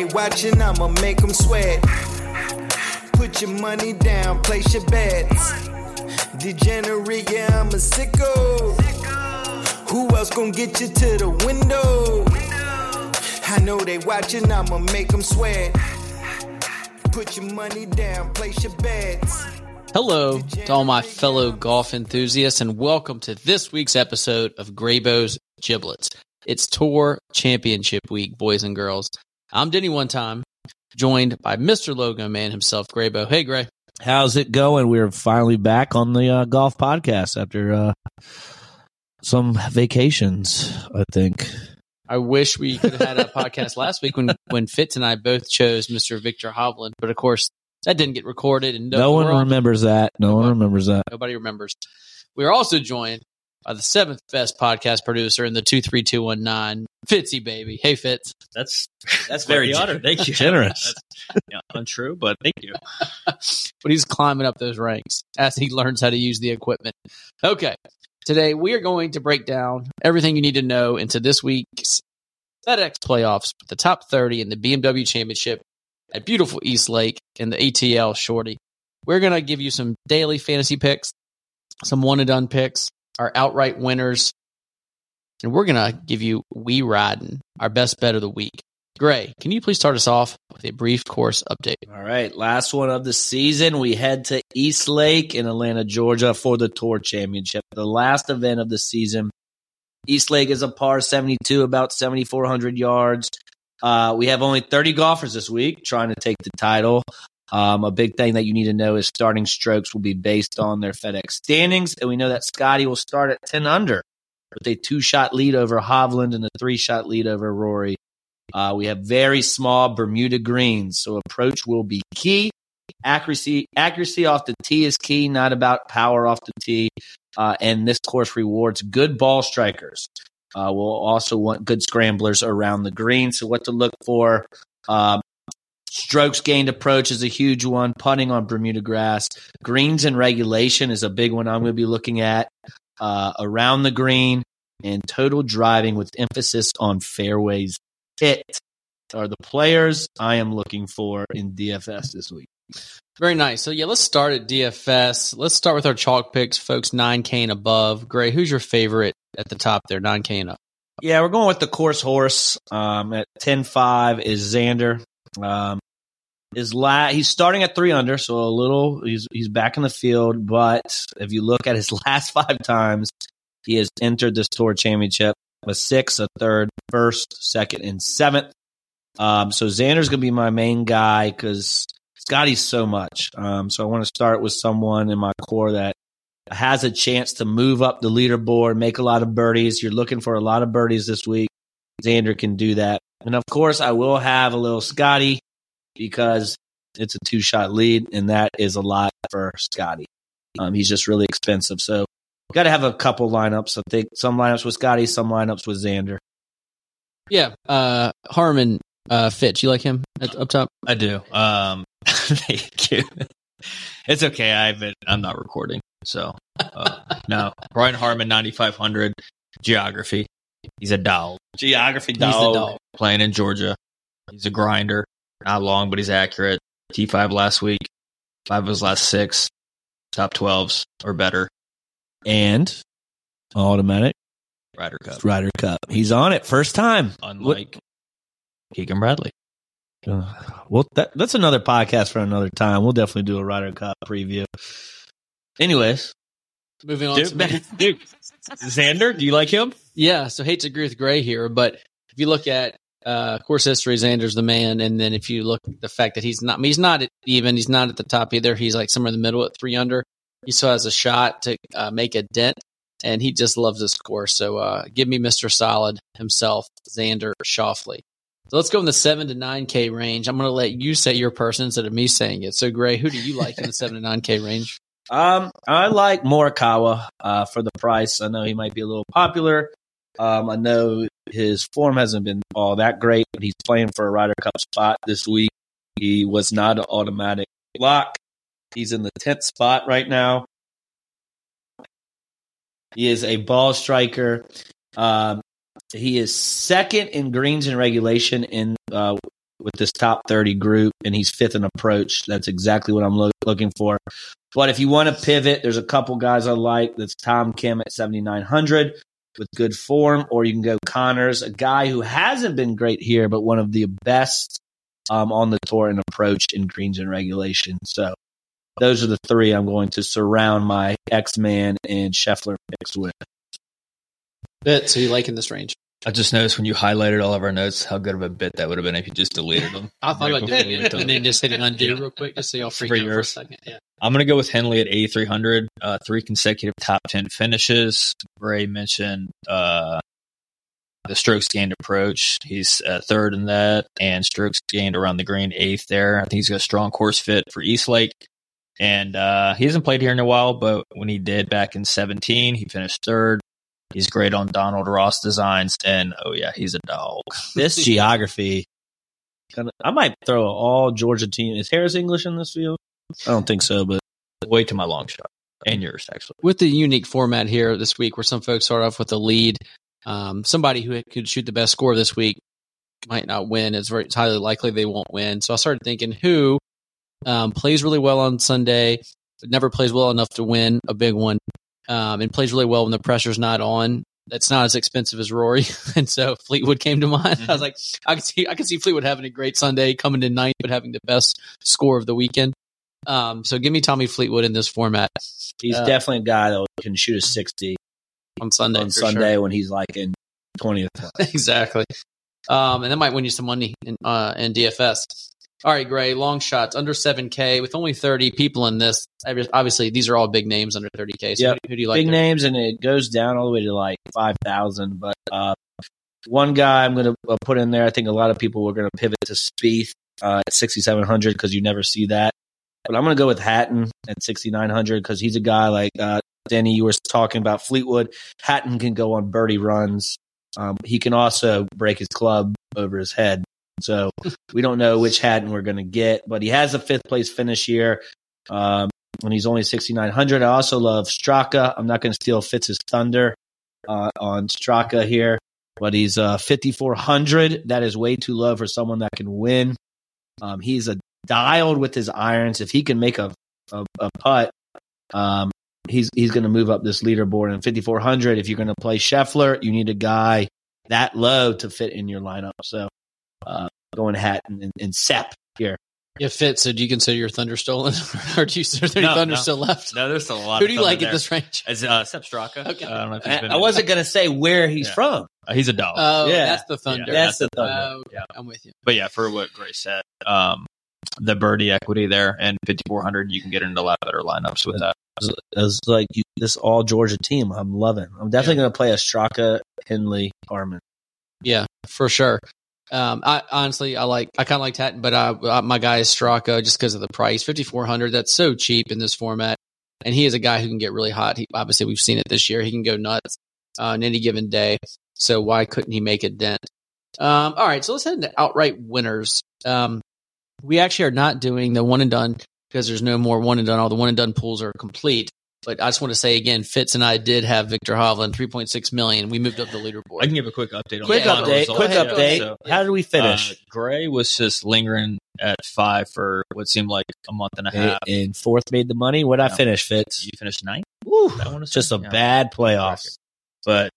they watching, I'ma make them sweat. Put your money down, place your bets. Degenerate, yeah, I'm a sicko. Who else gonna get you to the window? I know they watching, I'ma make them sweat. Put your money down, place your bets. Hello to all my fellow golf enthusiasts, and welcome to this week's episode of Graybo's Giblets. It's Tour Championship Week, boys and girls. I'm Denny One Time, joined by Mr. Logo Man himself, Graybo. Hey, Gray. How's it going? We're finally back on the uh, golf podcast after uh, some vacations, I think. I wish we could have had a podcast last week when when Fitz and I both chose Mr. Viktor Hovland, but of course that didn't get recorded, and No one remembers that. No one remembers that. Nobody remembers. We are also joined by the seventh best podcast producer in the two three two one nine, Fitzy baby. Hey Fitz. That's that's Very very honor. Thank you. generous. That's, yeah, untrue, but thank you. but he's climbing up those ranks as he learns how to use the equipment. Okay. Today we are going to break down everything you need to know into this week's FedEx playoffs, the top 30 in the BMW Championship at beautiful East Lake and the ATL Shorty. We're going to give you some daily fantasy picks, some one and done picks, our outright winners, and we're going to give you We Riding, our best bet of the week. Gray, can you please start us off with a brief course update? All right, last one of the season. We head to East Lake in Atlanta, Georgia for the Tour Championship, the last event of the season. East Lake is a par 72, about 7,400 yards. Uh, we have only 30 golfers this week trying to take the title. Um, a big thing that you need to know is starting strokes will be based on their FedEx standings. And we know that Scotty will start at 10 under with a two shot lead over Hovland and a three shot lead over Rory. Uh, we have very small Bermuda greens, so approach will be key. Accuracy, accuracy off the tee is key, not about power off the tee. Uh, and this course rewards good ball strikers. Uh, we'll also want good scramblers around the green. So what to look for? Um, strokes gained approach is a huge one. Putting on Bermuda grass, greens and regulation is a big one. I'm going to be looking at uh, around the green and total driving with emphasis on fairways hit are the players I am looking for in DFS this week. Very nice. So yeah, let's start at DFS. Let's start with our chalk picks, folks. Nine K and above. Gray, who's your favorite at the top there? Nine K and up. Yeah, we're going with the course horse. Um, at 10-5 is Xander. Um, is la- he's starting at three under, so a little he's he's back in the field. But if you look at his last five times, he has entered this tour championship a six, a third, first, second, and seventh. Um, so Xander's gonna be my main guy because Scotty's so much. Um, so I want to start with someone in my core that has a chance to move up the leaderboard, make a lot of birdies. You're looking for a lot of birdies this week. Xander can do that. And of course, I will have a little Scotty because it's a two shot lead, and that is a lot for Scotty. Um, he's just really expensive. So got to have a couple lineups. I think some lineups with Scotty, some lineups with Xander. Yeah. Uh, Harman uh, Fitch. You like him at, up top? I do. Um, thank you. It's okay. I've been, I'm not recording, so uh, no. Brian Harman, 9500 geography. He's a dog. Geography He's the dog. Playing in Georgia. He's a grinder. Not long, but he's accurate. T5 last week. Five of his last six. Top 12s or better. And automatic Ryder Cup. Ryder Cup. He's on it first time. Unlike Keegan Bradley. Uh, well, that, that's another podcast for another time. We'll definitely do a Ryder Cup preview. Anyways, Moving on. to me. Dude, dude, Xander, do you like him? Yeah. So hate to agree with Gray here, but if you look at uh, course history, Xander's the man, and then if you look at the fact that he's not, he's not even, he's not at the top either. He's like somewhere in the middle at three under. He still has a shot to uh, make a dent, and he just loves this course. So uh, give me Mister Solid himself, Xander Schauffele. So let's go in the seven to nine K range. I'm going to let you say your person instead of me saying it. So Gray, who do you like in the seven to nine K range? um, I like Morikawa uh, for the price. I know he might be a little popular. Um, I know his form hasn't been all that great, but he's playing for a Ryder Cup spot this week. He was not an automatic lock. He's in the 10th spot right now. He is a ball striker. Um, he is second in greens and regulation in uh, with this top 30 group, and he's fifth in approach. That's exactly what I'm lo- looking for. But if you want to pivot, there's a couple guys I like. That's Tom Kim at 7,900 with good form, or you can go Conners, a guy who hasn't been great here, but one of the best um, on the tour in approach in greens and regulation. So those are the three I'm going to surround my X Man and Scheffler picks with. Bit. So you like in this range? I just noticed when you highlighted all of our notes how good of a bit that would have been if you just deleted them. I thought Right about before doing it and then just hitting undo real quick, to see y'all freak For out for a second. Yeah. I'm going to go with Henley at 8,300. Uh, three consecutive top 10 finishes. Ray mentioned uh, the strokes gained approach. He's uh, third in that, and strokes gained around the green, eighth there. I think he's got a strong course fit for East Lake. And uh, he hasn't played here in a while, but when he did back in 17, he finished third. He's great on Donald Ross designs, and oh, yeah, he's a dog. This geography, kinda, I might throw all Georgia team. Is Harris English in this field? I don't think so, but Way to my long shot. And yours, actually. with the unique format here this week, where some folks start off with a lead, um, somebody who could shoot the best score this week might not win. It's very it's highly likely they won't win. So I started thinking who um, plays really well on Sunday, but never plays well enough to win a big one, um, and plays really well when the pressure's not on. That's not as expensive as Rory, and so Fleetwood came to mind. I was like, I can see, I can see Fleetwood having a great Sunday, coming in ninth, but having the best score of the weekend. Um, so give me Tommy Fleetwood in this format he's Uh, definitely a guy that can shoot a 60 on Sunday. on Sunday when he's like in 20th. exactly. Um, and that might win you some money in uh, in DFS. All right, Gray, long shots under seven K with only thirty people in this. Obviously, these are all big names under thirty K. So Yep. who, who do you like? Big there? names, and it goes down all the way to like 5,000. But uh, one guy I'm going to uh, put in there, I think a lot of people were going to pivot to Spieth uh, at 6,700 because you never see that. But I'm going to go with Hatton at 6,900 because he's a guy like uh, Danny, you were talking about Fleetwood. Hatton can go on birdie runs. Um, he can also break his club over his head. So we don't know which Hatton we're going to get, but he has a fifth place finish here. Um, when he's only 6,900. I also love Straka. I'm not going to steal Fitz's thunder uh, on Straka here, but he's uh, 5,400. That is way too low for someone that can win. Um, he's a dialed with his irons. If he can make a, a, a putt, um, he's he's going to move up this leaderboard. And 5,400, if you're going to play Scheffler, you need a guy that low to fit in your lineup. So uh, going Hatton and, and Sepp here. Yeah, fit. So do you consider your thunder stolen, or do you consider any No, thunder no. still left? No, there's still a lot Who do you like there. at this range? As uh, Sepp Straka. Okay. I don't know if he's I, been I wasn't going to say where he's Yeah. from. Uh, he's a dog. Oh, Yeah. that's the thunder. Yeah, That's the thunder. Oh, Yeah. I'm with you. but yeah, for what Grace said, um, the birdie equity there and 5400, you can get into a lot better lineups with that. It's like you, this all Georgia team. I'm loving. I'm definitely going to play a Straka, Henley, Harman. Yeah, for sure. Um, I honestly, I like, I kind of like Hatton, but I, I, my guy is Straka just because of the price, fifty four hundred. That's so cheap in this format, and he is a guy who can get really hot. He, obviously, we've seen it this year. He can go nuts uh, on any given day. So why couldn't he make a dent? Um, all right, so let's head into outright winners. Um, we actually are not doing the one and done because there's no more one and done. All the one and done pools are complete. But I just want to say again, Fitz and I did have Viktor Hovland, 3.6 million. We moved up the leaderboard. I can give a quick update on Quick the update. results. Quick ahead, Yeah, update. so, How did we finish? Uh, Gray was just lingering at five for what seemed like a month and a half. and fourth made the money. What I No. finish, Fitz? You finished ninth, Woo, I just a Yeah. bad playoffs. but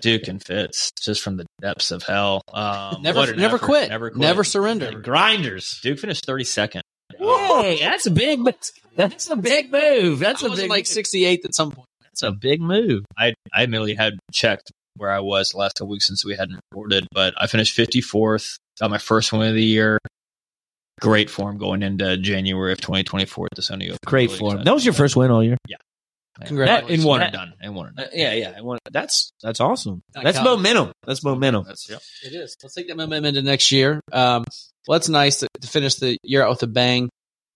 Duke and Fitz just from the depths of hell. Um, never, what an never effort. quit, never never, quit. surrender. Never- Grinders. Duke finished 32nd. Hey, that's a big. That's a big move. That's I a was big. like move. 68 at some point. That's a big move. I I admittedly had checked where I was the last couple weeks since we hadn't recorded, but I finished 54th. Got my first win of the year. Great form going into January of 2024 at the Sony Open. Great Really form. excited. That was your first win all year. Yeah. Congratulations. And one That- and done. And one and Uh, yeah, yeah. I want, that's that's awesome. That That's counts. momentum. That's momentum. That's yep. It is. Let's take that momentum into next year. Um, well, that's nice to, to finish the year out with a bang.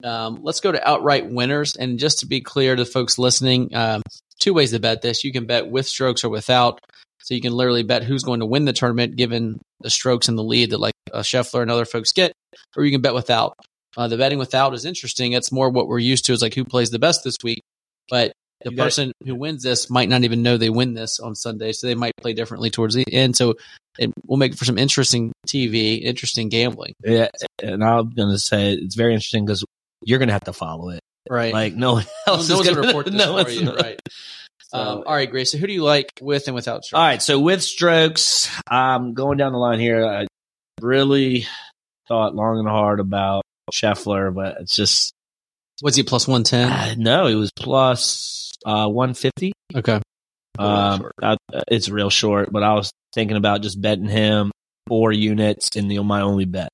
Um, let's go to outright winners. And just to be clear to folks listening, um, two ways to bet this. You can bet with strokes or without. So you can literally bet who's going to win the tournament given the strokes in the lead that like uh, Scheffler and other folks get, or you can bet without. Uh, the betting without is interesting. It's more what we're used to is like who plays the best this week. But the You person who wins this might not even know they win this on Sunday, so they might play differently towards the end. So it will make for some interesting TV, interesting gambling. Yeah, and I'm gonna say it's very interesting because you're gonna have to follow it. Right. Like no one else one's is going gonna report this no for you. not. Right. So- Um, all right, Grace. So who do you like with and without strokes? All right, so with strokes, I'm going down the line here. I really thought long and hard about Scheffler, but it's just Was he plus 110? uh, no. It was plus uh, 150. Okay. Um, short. I, it's real short, but I was thinking about just betting him four units in the my only bet.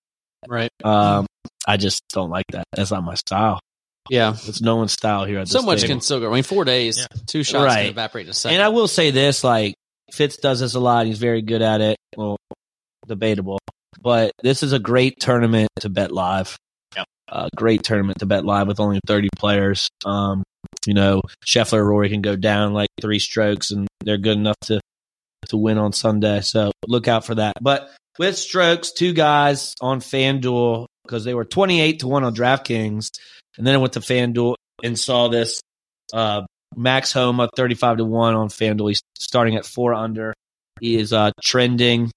Right. Um, I just don't like that. That's not my style. Yeah. It's no one's style here at So this much table. can still go. I mean, four days, Yeah. two shots Right. can evaporate in a second. And I will say this, like Fitz does this a lot. He's very good at it. Well, debatable, but this is a great tournament to bet live. A great tournament to bet live with only 30 players. Um, you know, Scheffler Rory can go down like three strokes and they're good enough to, to win on Sunday. So look out for that. But with strokes, two guys on FanDuel because they were 28 to 1 on DraftKings. And then I went to FanDuel and saw this uh, Max Homa, 35 to 1 on FanDuel. He's starting at four under. He is uh, trending,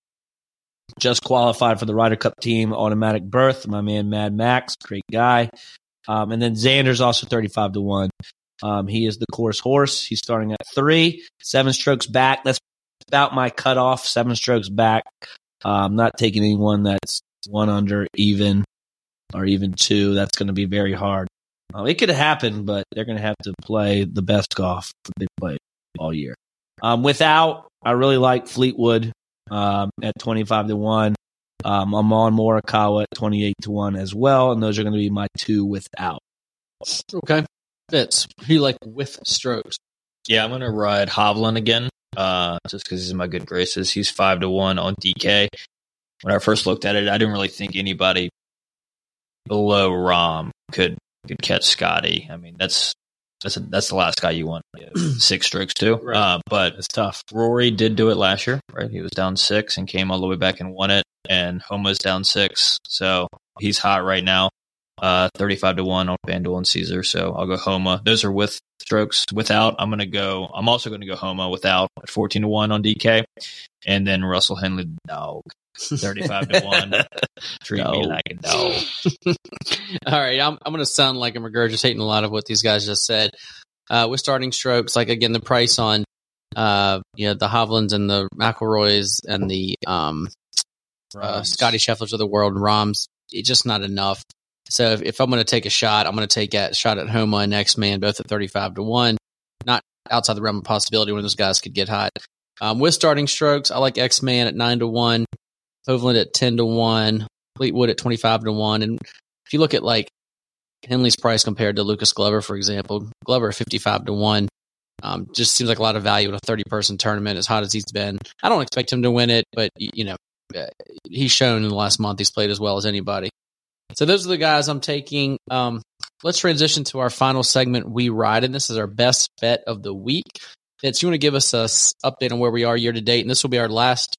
just qualified for the Ryder Cup team, automatic berth. My man, Mad Max, great guy. Um, and then Xander's also 35 to 1. Um, he is the course horse. He's starting at three, seven strokes back. That's about my cutoff, seven strokes back. Uh, I'm not taking anyone that's one under, even, or even two. That's going to be very hard. Uh, it could happen, but they're going to have to play the best golf they play all year. Um, without, I really like Fleetwood um, at 25 to 1. Um, I'm on Morikawa at 28 to 1 as well, and those are going to be my two without. okay. Fits. Who you like with strokes? Yeah, I'm gonna ride Hovland again, uh, just because he's in my good graces. He's five to one on DK. When I first looked at it, I didn't really think anybody below Rahm could could catch Scotty. I mean, that's that's a, that's the last guy you want six strokes to. Right. Uh, but It's tough. Rory did do it last year, right? He was down six and came all the way back and won it. And Homa's down six, so he's hot right now. Uh, thirty-five to one on FanDuel and Caesar. So I'll go Homa. Those are with strokes. Without, I'm gonna go. I'm also gonna go Homa without at fourteen to one on DK, and then Russell Henley dog, thirty-five to one. Treat me like a dog. All right, I'm I'm going to sound like I'm regurgitating a lot of what these guys just said. Uh, with starting strokes, like again, the price on uh, you know, the Hovlands and the McIlroys and the um, uh, Scotty Schefflers of the world and Rahms, it's just not enough. So if, if I'm going to take a shot, I'm going to take a shot at Homa and X Man, both at 35 to one. Not outside the realm of possibility when those guys could get hot. Um, with starting strokes, I like X Man at nine to one, Hovland at 10 to one, Fleetwood at 25 to one, and if you look at like Henley's price compared to Lucas Glover, for example, Glover 55 to 1. Um, just seems like a lot of value in a 30 person tournament, as hot as he's been. I don't expect him to win it, but, you know, uh, he's shown in the last month he's played as well as anybody. So those are the guys I'm taking. Um, let's transition to our final segment, We Ride, and this is our best bet of the week. Fitz, you want to give us a s- update on where we are year to date, and this will be our last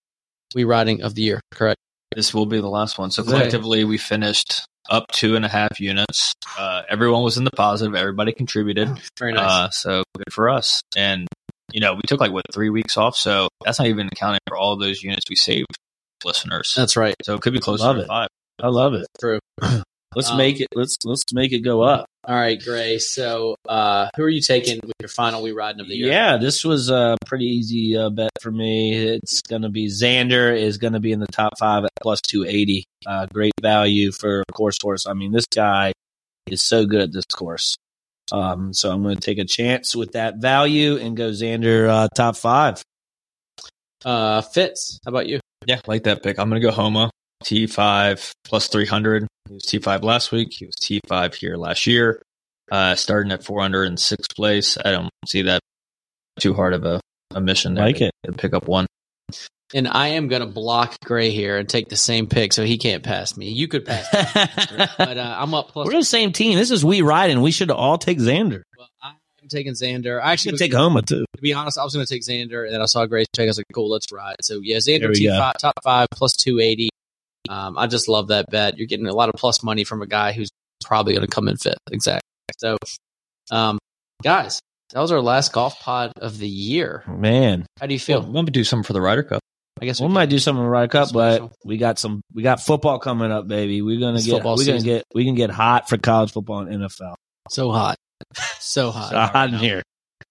We Riding of the year, correct? This will be the last one. So collectively, we finished up two and a half units. Uh, everyone was in the positive. Everybody contributed. Very nice. Uh, so good for us. And you know, we took like what three weeks off. So that's not even accounting for all those units we saved listeners. That's right. so it could be close to it. five. I love it. True. Let's Um, make it. Let's let's make it go up. All right, Gray. So, uh, who are you taking with your final We Riding of the year? Yeah, this was a pretty easy uh, bet for me. It's going to be Xander is going to be in the top five at plus two eighty. Uh, great value for a course horse. I mean, this guy is so good at this course. Um, so I'm going to take a chance with that value and go Xander uh, top five. Uh, Fitz, how about you? Yeah, like that pick. I'm gonna go Homa T five plus three hundred. He was T five last week. He was T five here last year. Uh, starting at four hundred in sixth place. I don't see that too hard of a, a mission there. Like to, it. to pick up one. And I am going to block Gray here and take the same pick so he can't pass me. You could pass me, but uh, I'm up plus. We're the same team. This is we riding. We should all take Xander. Well, I'm taking Xander. I actually should was, take Homa too. to be honest, I was going to take Xander, and then I saw Gray's pick. I was like, "Cool, let's ride." So yeah, Xander we T five top five plus two eighty. Um, I just love that bet. You're getting a lot of plus money from a guy who's probably going to come in fifth. Exactly. So, um, guys, That was our last golf pod of the year. Man, How do you Well, feel? let me do something for the Ryder Cup. I guess we we, might do something in Ryder Cup, but we got some. We got football coming up, baby. We're gonna It's get. We're football gonna get. We can get hot for college football and NFL. so hot, so hot. It's hot in here.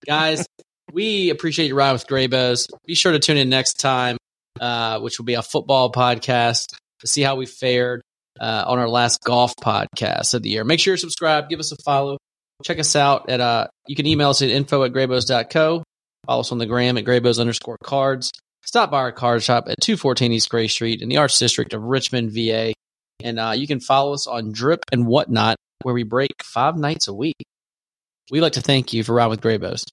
guys. We appreciate you riding with Graybos. Be sure to tune in next time, uh, which will be a football podcast to see how we fared uh, on our last golf podcast of the year. Make sure you're subscribed. Give us a follow. Check us out at uh, you can email us at info at graybos.co. Follow us on the gram at graybos underscore cards. Stop by our card shop at 214 East Gray Street in the Arts District of Richmond, VA. And uh, you can follow us on Drip and Whatnot, where we break five nights a week. We'd like to thank you for riding with Graybos.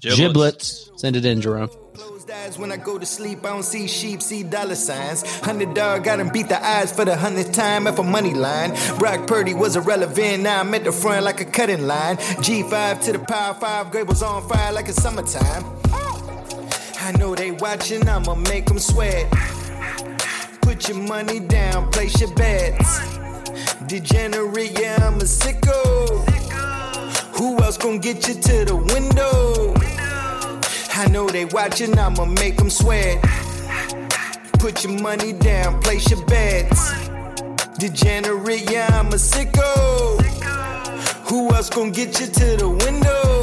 Giblets. Send it in, Jerome. Eyes when I go to sleep, I don't see sheep, see dollar signs. Hundred dog got him beat the eyes for the hundredth time at a money line. Brock Purdy was irrelevant, now I'm at the front like a cutting line. G5 to the power five, grade was on fire like it's summertime. I know they watching, I'ma make them sweat. Put your money down, place your bets. Degenerate, yeah, I'm a sicko. Who else gon' get you to the window? I know they watching, I'ma make them sweat. Put your money down, place your bets. Degenerate, yeah, I'm a sicko. Who else gon' get you to the window?